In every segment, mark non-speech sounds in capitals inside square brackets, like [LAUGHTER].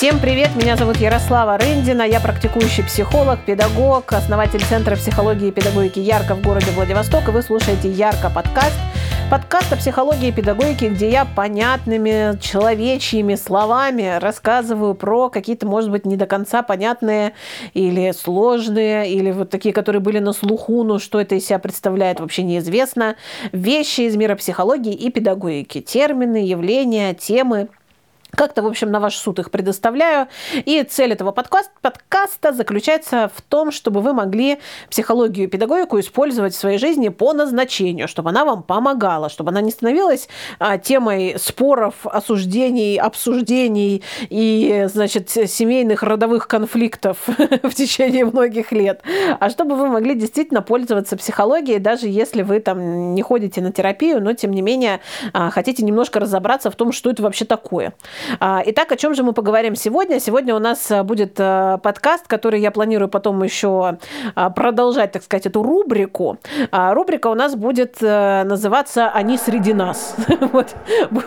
Всем привет, меня зовут Ярослава Рындина, я практикующий психолог, педагог, основатель Центра психологии и педагогики «Ярко» в городе Владивосток, и вы слушаете «Ярко» подкаст. Подкаст о психологии и педагогике, где я понятными человечьими словами рассказываю про какие-то, может быть, не до конца понятные или сложные, или вот такие, которые были на слуху, но что это из себя представляет, вообще неизвестно. Вещи из мира психологии и педагогики, термины, явления, темы – как-то, в общем, на ваш суд их предоставляю. И цель этого подкаста, подкаста заключается в том, чтобы вы могли психологию и педагогику использовать в своей жизни по назначению, чтобы она вам помогала, чтобы она не становилась а, темой споров, осуждений, обсуждений и, значит, семейных родовых конфликтов [LAUGHS] в течение многих лет, а чтобы вы могли действительно пользоваться психологией, даже если вы там не ходите на терапию, но, тем не менее, а, хотите немножко разобраться в том, что это вообще такое. А, итак, о чем же мы поговорим сегодня? Сегодня у нас а, будет а, подкаст, который я планирую потом еще продолжать, так сказать, эту рубрику. Рубрика у нас будет э, называться «Они среди нас». [LAUGHS] Вот.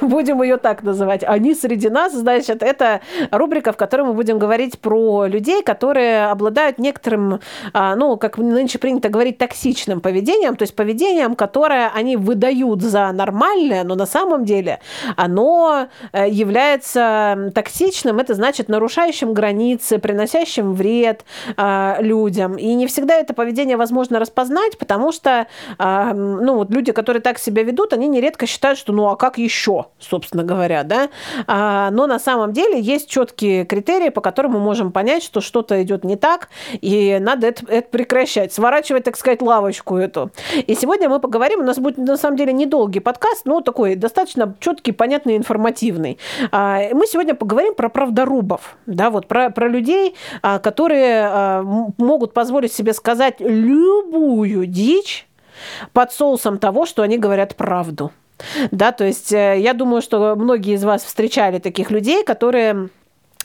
Будем ее так называть. «Они среди нас», значит, это рубрика, в которой мы будем говорить про людей, которые обладают некоторым, ну, как нынче принято говорить, токсичным поведением, то есть поведением, которое они выдают за нормальное, но на самом деле оно э, является является токсичным, это значит нарушающим границы, приносящим вред э, людям. И не всегда это поведение возможно распознать, потому что э, ну, вот люди, которые так себя ведут, они нередко считают, что ну а как еще, собственно говоря, да? А, но на самом деле есть четкие критерии, по которым мы можем понять, что что-то идет не так, и надо это, это прекращать, сворачивать, так сказать, лавочку эту. И сегодня мы поговорим, у нас будет на самом деле недолгий подкаст, но такой достаточно четкий, понятный, информативный. А, мы сегодня поговорим про правдорубов, да, вот про, про людей, а, которые а, могут позволить себе сказать любую дичь под соусом того, что они говорят правду. Да, то есть э, я думаю, что многие из вас встречали таких людей, которые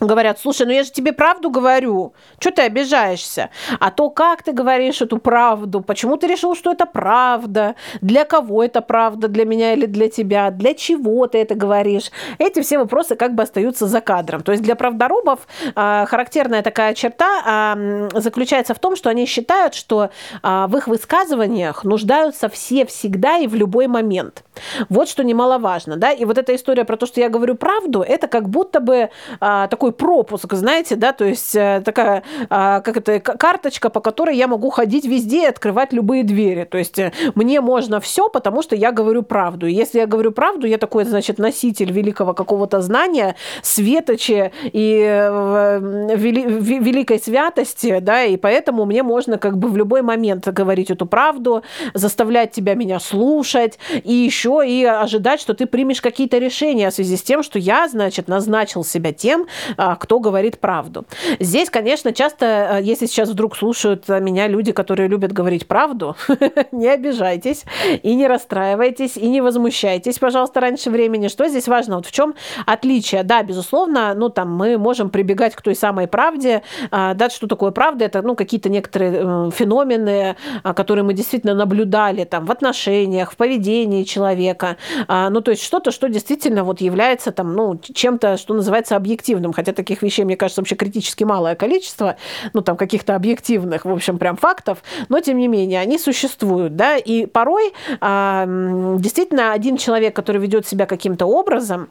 говорят, слушай, ну я же тебе правду говорю, что ты обижаешься? А то, как ты говоришь эту правду, почему ты решил, что это правда, для кого это правда, для меня или для тебя, для чего ты это говоришь? Эти все вопросы как бы остаются за кадром. То есть для правдорубов э, характерная такая черта э, заключается в том, что они считают, что э, в их высказываниях нуждаются все всегда и в любой момент. Вот что немаловажно, да, и вот эта история про то, что я говорю правду, это как будто бы э, такой пропуск, знаете, да, то есть э, такая, а, как это, карточка, по которой я могу ходить везде и открывать любые двери. То есть э, мне можно все, потому что я говорю правду. И если я говорю правду, я такой, значит, носитель великого какого-то знания, светочи и э, вели, великой святости, да, и поэтому мне можно как бы в любой момент говорить эту правду, заставлять тебя меня слушать, и еще и ожидать, что ты примешь какие-то решения в связи с тем, что я, значит, назначил себя тем, а, кто говорит правду. Здесь, конечно, часто, э, если сейчас вдруг слушают меня люди, которые любят говорить правду, [LAUGHS] не обижайтесь и не расстраивайтесь, и не возмущайтесь, пожалуйста, раньше времени. Что здесь важно? Вот в чем отличие? Да, безусловно, ну там мы можем прибегать к той самой правде. А, да, что такое правда? Это ну, какие-то некоторые э, феномены, а, которые мы действительно наблюдали там в отношениях, в поведении человека. Ну, то есть что-то, что действительно вот является там, ну, чем-то, что называется объективным. Хотя таких вещей, мне кажется, вообще критически малое количество, ну, там, каких-то объективных, в общем, прям фактов, но, тем не менее, они существуют, да, и порой а, действительно один человек, который ведет себя каким-то образом,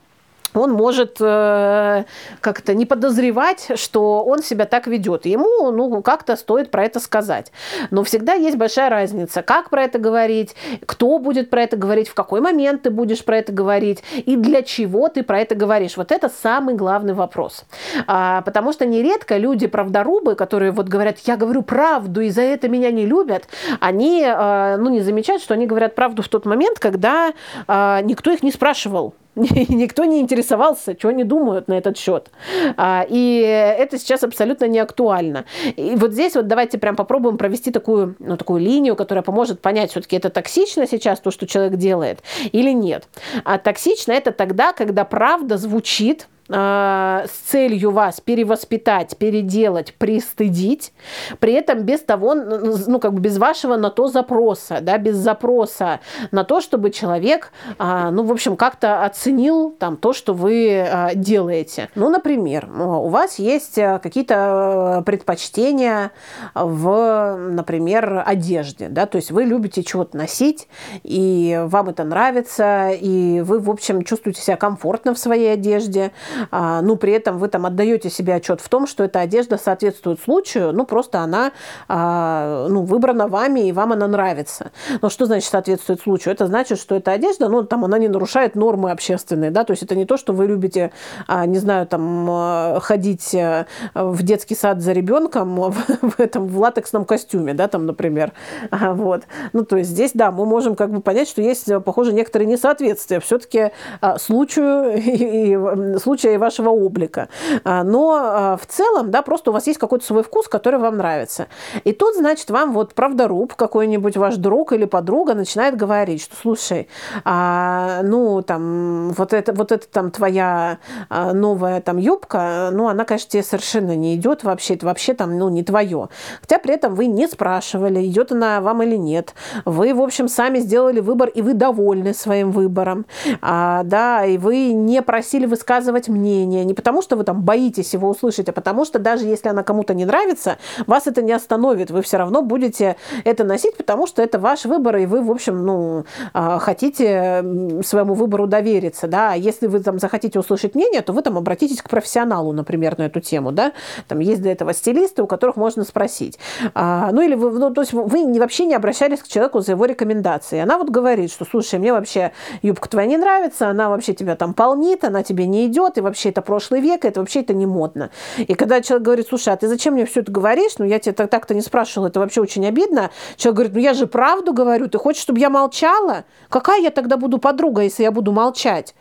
он может э, как-то не подозревать, что он себя так ведет. Ему ну, как-то стоит про это сказать. Но всегда есть большая разница, как про это говорить, кто будет про это говорить, в какой момент ты будешь про это говорить и для чего ты про это говоришь. Вот это самый главный вопрос. А, потому что нередко люди правдорубы, которые вот говорят, я говорю правду, и за это меня не любят, они э, ну, не замечают, что они говорят правду в тот момент, когда э, никто их не спрашивал [LAUGHS] никто не интересовался, что они думают на этот счет. А, и это сейчас абсолютно не актуально. И вот здесь вот давайте прям попробуем провести такую, ну, такую линию, которая поможет понять, все-таки это токсично сейчас, то, что человек делает, или нет. А токсично это тогда, когда правда звучит с целью вас перевоспитать, переделать, пристыдить, при этом без того, ну, как бы без вашего на то запроса, да, без запроса на то, чтобы человек, э, ну, в общем, как-то оценил там то, что вы э, делаете. Ну, например, у вас есть какие-то предпочтения в, например, одежде, да, то есть вы любите чего-то носить, и вам это нравится, и вы, в общем, чувствуете себя комфортно в своей одежде, а, ну, при этом вы там отдаете себе отчет в том, что эта одежда соответствует случаю, ну, просто она, а, ну, выбрана вами, и вам она нравится. Но что значит соответствует случаю? Это значит, что эта одежда, ну, там, она не нарушает нормы общественные, да, то есть это не то, что вы любите, а, не знаю, там, ходить э, в детский сад за ребенком [LAUGHS] в этом, в латексном костюме, да, там, например, вот. Ну, то есть здесь, да, мы можем как бы понять, что есть, похоже, некоторые несоответствия все-таки случаю [LAUGHS] и, и и вашего облика. А, но а, в целом, да, просто у вас есть какой-то свой вкус, который вам нравится. И тут, значит, вам вот правдоруб какой-нибудь ваш друг или подруга начинает говорить, что, слушай, а, ну, там, вот это, вот это там твоя новая там юбка, ну, она, конечно, тебе совершенно не идет вообще, это вообще там, ну, не твое. Хотя при этом вы не спрашивали, идет она вам или нет. Вы, в общем, сами сделали выбор, и вы довольны своим выбором. А, да, и вы не просили высказывать мнение не потому что вы там боитесь его услышать, а потому что даже если она кому-то не нравится, вас это не остановит. Вы все равно будете это носить, потому что это ваш выбор, и вы, в общем, ну, а, хотите своему выбору довериться, да. А если вы там захотите услышать мнение, то вы там обратитесь к профессионалу, например, на эту тему, да. Там есть для этого стилисты, у которых можно спросить. А, ну, или вы, ну, то есть вы вообще не обращались к человеку за его рекомендацией. Она вот говорит, что, слушай, мне вообще юбка твоя не нравится, она вообще тебя там полнит, она тебе не идет, и вообще это прошлый век, это вообще это не модно. И когда человек говорит, слушай, а ты зачем мне все это говоришь? Ну, я тебя так- так-то не спрашивала, это вообще очень обидно. Человек говорит, ну, я же правду говорю, ты хочешь, чтобы я молчала? Какая я тогда буду подруга, если я буду молчать?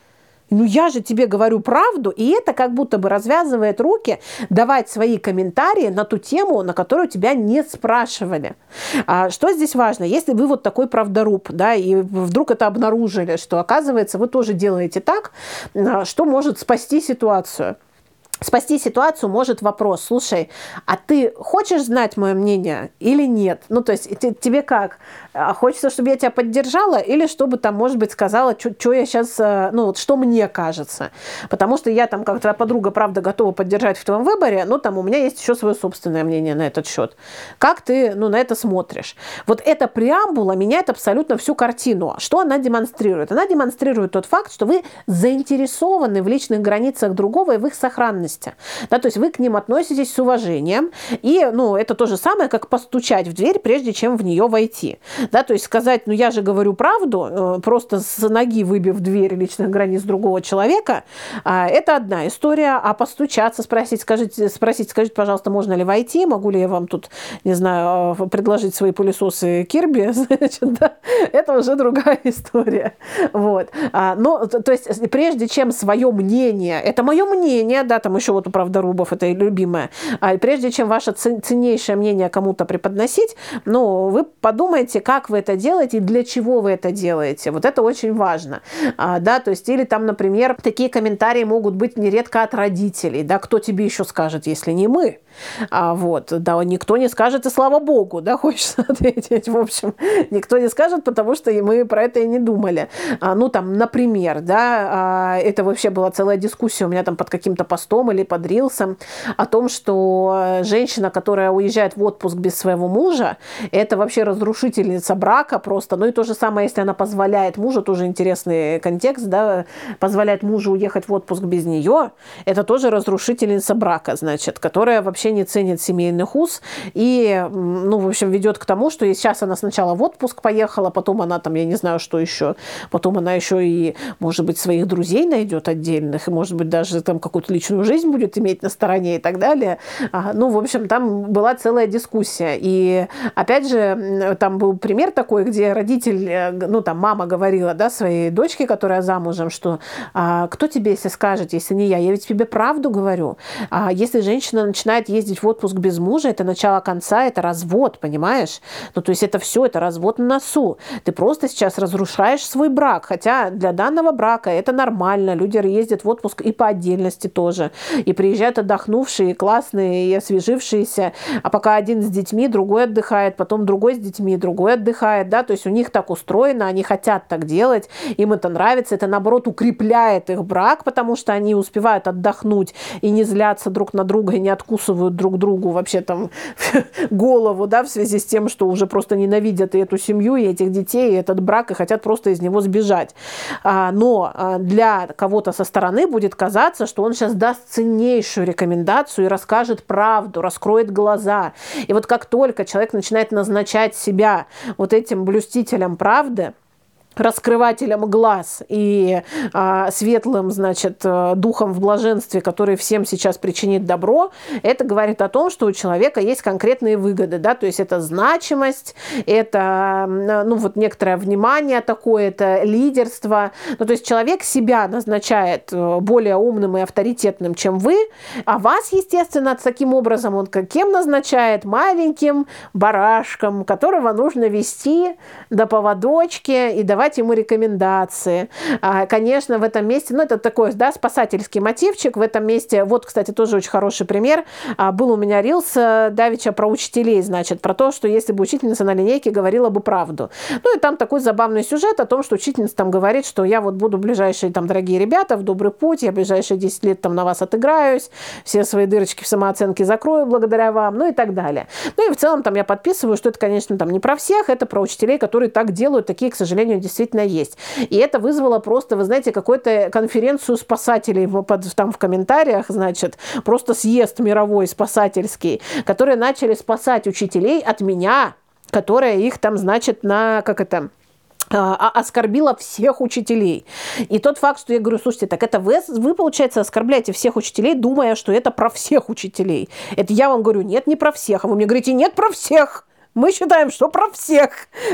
Ну, я же тебе говорю правду, и это как будто бы развязывает руки давать свои комментарии на ту тему, на которую тебя не спрашивали. А что здесь важно? Если вы вот такой правдоруб, да, и вдруг это обнаружили, что, оказывается, вы тоже делаете так, а, что может спасти ситуацию? Спасти ситуацию может вопрос, слушай, а ты хочешь знать мое мнение или нет? Ну, то есть тебе как? А хочется, чтобы я тебя поддержала или чтобы там, может быть, сказала, что я сейчас, э, ну, вот что мне кажется. Потому что я там, как твоя подруга, правда, готова поддержать в твоем выборе, но там у меня есть еще свое собственное мнение на этот счет. Как ты, ну, на это смотришь? Вот эта преамбула меняет абсолютно всю картину. Что она демонстрирует? Она демонстрирует тот факт, что вы заинтересованы в личных границах другого и в их сохранности. Да, то есть вы к ним относитесь с уважением, и, ну, это то же самое, как постучать в дверь, прежде чем в нее войти. Да, то есть сказать, ну я же говорю правду, э, просто с ноги выбив дверь личных границ другого человека, а, это одна история. А постучаться, спросить, скажите, спросить, скажите, пожалуйста, можно ли войти, могу ли я вам тут, не знаю, э, предложить свои пылесосы Кирби, [LAUGHS] значит, да, это уже другая история. Вот. А, но, то есть, прежде чем свое мнение, это мое мнение, да, там еще вот у правдорубов это любимое, а прежде чем ваше ценнейшее мнение кому-то преподносить, ну, вы подумайте, как как вы это делаете и для чего вы это делаете. Вот это очень важно. А, да, то есть, или там, например, такие комментарии могут быть нередко от родителей. Да, кто тебе еще скажет, если не мы? А, вот, да, никто не скажет, и слава богу, да, [LAUGHS] хочется ответить. В общем, никто не скажет, потому что мы про это и не думали. А, ну, там, например, да, а, это вообще была целая дискуссия у меня там под каким-то постом или под рилсом о том, что женщина, которая уезжает в отпуск без своего мужа, это вообще разрушительница брака просто. Ну и то же самое, если она позволяет мужу, тоже интересный контекст, да, позволяет мужу уехать в отпуск без нее, это тоже разрушительница брака, значит, которая вообще не ценит семейных уз и, ну, в общем, ведет к тому, что сейчас она сначала в отпуск поехала, потом она там, я не знаю, что еще, потом она еще и, может быть, своих друзей найдет отдельных, и, может быть, даже там какую-то личную жизнь будет иметь на стороне и так далее. А, ну, в общем, там была целая дискуссия. И опять же, там был пример такой, где родитель, э, ну, там мама говорила, да, своей дочке, которая замужем, что а, кто тебе если скажет, если не я? Я ведь тебе правду говорю. А если женщина начинает ездить в отпуск без мужа, это начало конца, это развод, понимаешь? Ну, то есть это все, это развод на носу. Ты просто сейчас разрушаешь свой брак. Хотя для данного брака это нормально. Люди ездят в отпуск и по отдельности тоже. И приезжают отдохнувшие, классные и освежившиеся. А пока один с детьми, другой отдыхает, потом другой с детьми, другой отдыхает. Да? То есть у них так устроено, они хотят так делать, им это нравится. Это, наоборот, укрепляет их брак, потому что они успевают отдохнуть и не злятся друг на друга, и не откусывают друг другу вообще там [LAUGHS] голову, да, в связи с тем, что уже просто ненавидят и эту семью, и этих детей, и этот брак, и хотят просто из него сбежать. А, но а, для кого-то со стороны будет казаться, что он сейчас даст ценнейшую рекомендацию и расскажет правду, раскроет глаза. И вот как только человек начинает назначать себя вот этим блюстителем правды, раскрывателем глаз и а, светлым, значит, э, духом в блаженстве, который всем сейчас причинит добро, это говорит о том, что у человека есть конкретные выгоды, да, то есть это значимость, это, ну, вот некоторое внимание такое, это лидерство, ну, то есть человек себя назначает э, более умным и авторитетным, чем вы, а вас, естественно, таким образом он каким назначает? Маленьким барашком, которого нужно вести до поводочки и давать давать ему рекомендации. А, конечно, в этом месте, ну, это такой, да, спасательский мотивчик. В этом месте, вот, кстати, тоже очень хороший пример. А, был у меня рилс э, Давича про учителей, значит, про то, что если бы учительница на линейке говорила бы правду. Ну, и там такой забавный сюжет о том, что учительница там говорит, что я вот буду ближайшие, там, дорогие ребята, в добрый путь, я ближайшие 10 лет там на вас отыграюсь, все свои дырочки в самооценке закрою благодаря вам, ну и так далее. Ну и в целом там я подписываю, что это, конечно, там не про всех, это про учителей, которые так делают, такие, к сожалению, действительно есть. И это вызвало просто, вы знаете, какую-то конференцию спасателей под, там в комментариях, значит, просто съезд мировой спасательский, которые начали спасать учителей от меня, которая их там, значит, на, как это, а, а, оскорбила всех учителей. И тот факт, что я говорю, слушайте, так это вы, вы, получается, оскорбляете всех учителей, думая, что это про всех учителей. Это я вам говорю, нет, не про всех. А вы мне говорите, нет, про всех. Мы считаем, что про всех.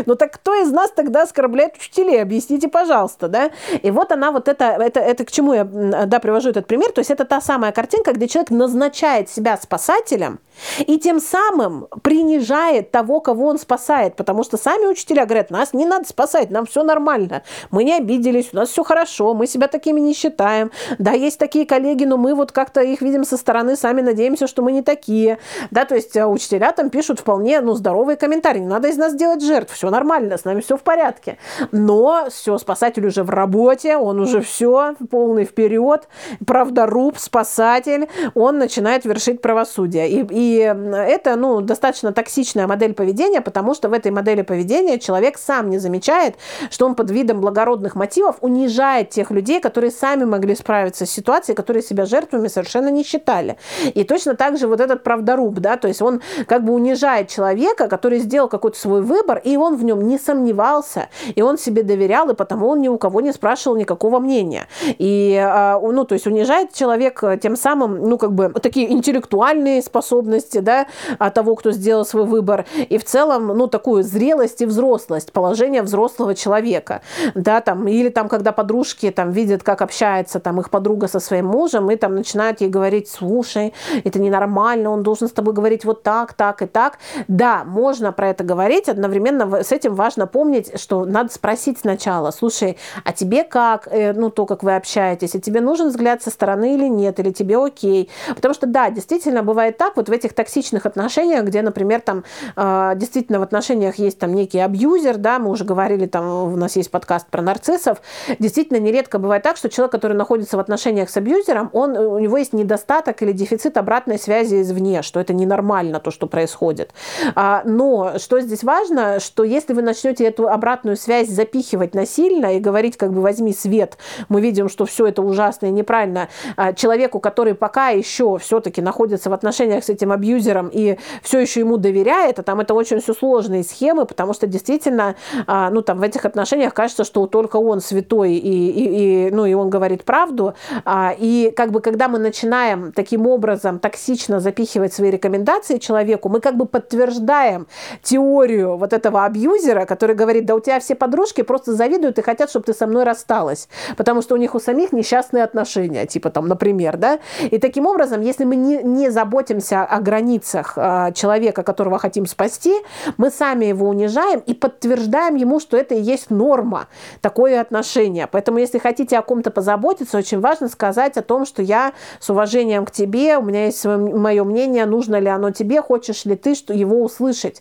Ну так кто из нас тогда оскорбляет учителей? Объясните, пожалуйста, да? И вот она вот это, это, это к чему я, да, привожу этот пример. То есть это та самая картинка, где человек назначает себя спасателем – и тем самым принижает того, кого он спасает, потому что сами учителя говорят, нас не надо спасать, нам все нормально, мы не обиделись, у нас все хорошо, мы себя такими не считаем. Да, есть такие коллеги, но мы вот как-то их видим со стороны, сами надеемся, что мы не такие. Да, то есть э, учителя там пишут вполне ну, здоровые комментарии, не надо из нас делать жертв, все нормально, с нами все в порядке. Но все, спасатель уже в работе, он уже все, полный вперед, правдоруб, спасатель, он начинает вершить правосудие. И и это ну, достаточно токсичная модель поведения, потому что в этой модели поведения человек сам не замечает, что он под видом благородных мотивов унижает тех людей, которые сами могли справиться с ситуацией, которые себя жертвами совершенно не считали. И точно так же вот этот правдоруб, да, то есть он как бы унижает человека, который сделал какой-то свой выбор, и он в нем не сомневался, и он себе доверял, и потому он ни у кого не спрашивал никакого мнения. И, а, ну, то есть унижает человек тем самым, ну, как бы такие интеллектуальные способности, да, того, кто сделал свой выбор, и в целом, ну, такую зрелость и взрослость, положение взрослого человека, да, там, или там, когда подружки там видят, как общается там их подруга со своим мужем, и там начинают ей говорить, слушай, это ненормально, он должен с тобой говорить вот так, так и так. Да, можно про это говорить, одновременно с этим важно помнить, что надо спросить сначала, слушай, а тебе как, э, ну, то, как вы общаетесь, а тебе нужен взгляд со стороны или нет, или тебе окей, потому что, да, действительно, бывает так, вот в этих токсичных отношениях, где, например, там э, действительно в отношениях есть там некий абьюзер, да, мы уже говорили, там у нас есть подкаст про нарциссов, действительно нередко бывает так, что человек, который находится в отношениях с абьюзером, он, у него есть недостаток или дефицит обратной связи извне, что это ненормально, то, что происходит. Но что здесь важно, что если вы начнете эту обратную связь запихивать насильно и говорить, как бы возьми свет, мы видим, что все это ужасно и неправильно, а, человеку, который пока еще все-таки находится в отношениях с этим абьюзером и все еще ему доверяет, а там это очень все сложные схемы, потому что действительно, а, ну там в этих отношениях кажется, что только он святой и, и, и ну и он говорит правду, а, и как бы когда мы начинаем таким образом токсично запихивать свои рекомендации человеку, мы как бы подтверждаем теорию вот этого абьюзера, который говорит, да у тебя все подружки просто завидуют и хотят, чтобы ты со мной рассталась, потому что у них у самих несчастные отношения, типа там, например, да, и таким образом, если мы не, не заботимся о границах э, человека, которого хотим спасти, мы сами его унижаем и подтверждаем ему, что это и есть норма, такое отношение. Поэтому, если хотите о ком-то позаботиться, очень важно сказать о том, что я с уважением к тебе, у меня есть мое мнение, нужно ли оно тебе, хочешь ли ты что его услышать.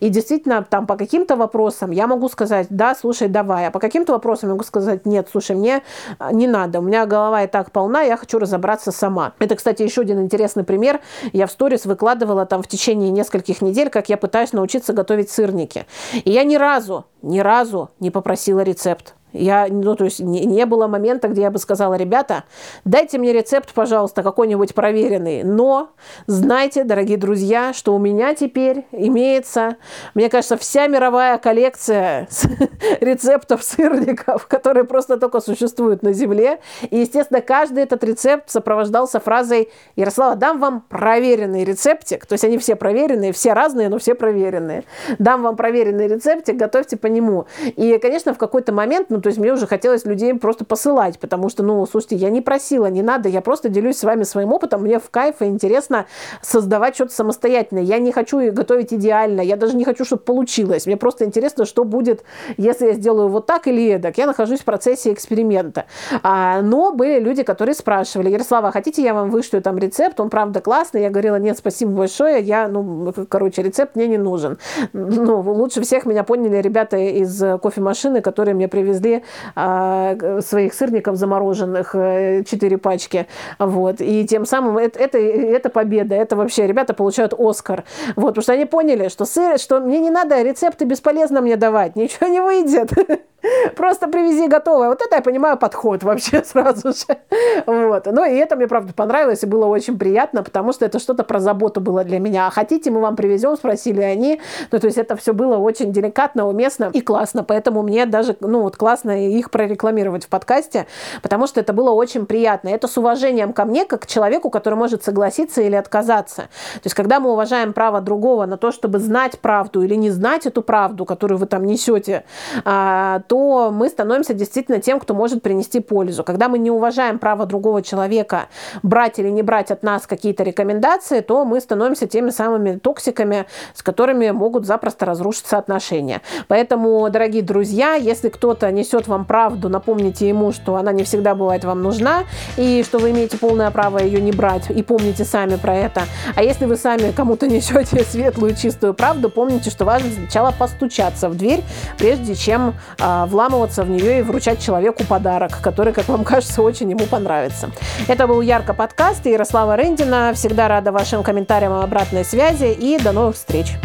И действительно, там по каким-то вопросам я могу сказать, да, слушай, давай, а по каким-то вопросам я могу сказать, нет, слушай, мне а, не надо, у меня голова и так полна, я хочу разобраться сама. Это, кстати, еще один интересный пример. Я в сторис выкладывала там в течение нескольких недель, как я пытаюсь научиться готовить сырники. И я ни разу, ни разу не попросила рецепт. Я, ну, то есть не, не было момента, где я бы сказала, ребята, дайте мне рецепт, пожалуйста, какой-нибудь проверенный. Но знайте, дорогие друзья, что у меня теперь имеется, мне кажется, вся мировая коллекция [LAUGHS] рецептов сырников, которые просто только существуют на Земле. И, естественно, каждый этот рецепт сопровождался фразой «Ярослава, дам вам проверенный рецептик». То есть они все проверенные, все разные, но все проверенные. Дам вам проверенный рецептик, готовьте по нему. И, конечно, в какой-то момент, ну, то есть мне уже хотелось людей просто посылать, потому что, ну, слушайте, я не просила, не надо, я просто делюсь с вами своим опытом, мне в кайф и интересно создавать что-то самостоятельно. Я не хочу готовить идеально, я даже не хочу, чтобы получилось. Мне просто интересно, что будет, если я сделаю вот так или эдак. Я нахожусь в процессе эксперимента. А, но были люди, которые спрашивали, Ярослава, хотите, я вам вышлю там рецепт, он правда классный? Я говорила, нет, спасибо большое, я, ну, короче, рецепт мне не нужен. Ну, лучше всех меня поняли ребята из кофемашины, которые мне привезли привезли а, своих сырников замороженных, 4 э, пачки. Вот. И тем самым это, это, это победа. Это вообще ребята получают Оскар. Вот, потому что они поняли, что сыр, что мне не надо рецепты бесполезно мне давать, ничего не выйдет. [LAUGHS] Просто привези готовое. Вот это я понимаю подход вообще [LAUGHS] сразу же. Вот. Ну и это мне, правда, понравилось и было очень приятно, потому что это что-то про заботу было для меня. А хотите, мы вам привезем, спросили они. Ну, то есть это все было очень деликатно, уместно и классно. Поэтому мне даже, ну, вот классно их прорекламировать в подкасте, потому что это было очень приятно. Это с уважением ко мне, как к человеку, который может согласиться или отказаться. То есть когда мы уважаем право другого на то, чтобы знать правду или не знать эту правду, которую вы там несете, а, то мы становимся действительно тем, кто может принести пользу. Когда мы не уважаем право другого человека брать или не брать от нас какие-то рекомендации, то мы становимся теми самыми токсиками, с которыми могут запросто разрушиться отношения. Поэтому, дорогие друзья, если кто-то несет вам правду, напомните ему, что она не всегда бывает вам нужна, и что вы имеете полное право ее не брать, и помните сами про это. А если вы сами кому-то [LAUGHS] несете светлую, чистую правду, помните, что важно сначала постучаться в дверь, прежде чем э, вламываться в нее и вручать человеку подарок, который, как вам [LAUGHS] кажется, очень ему понравится. Это был Ярко подкаст и Ярослава Рендина. Всегда рада вашим комментариям и обратной связи и до новых встреч.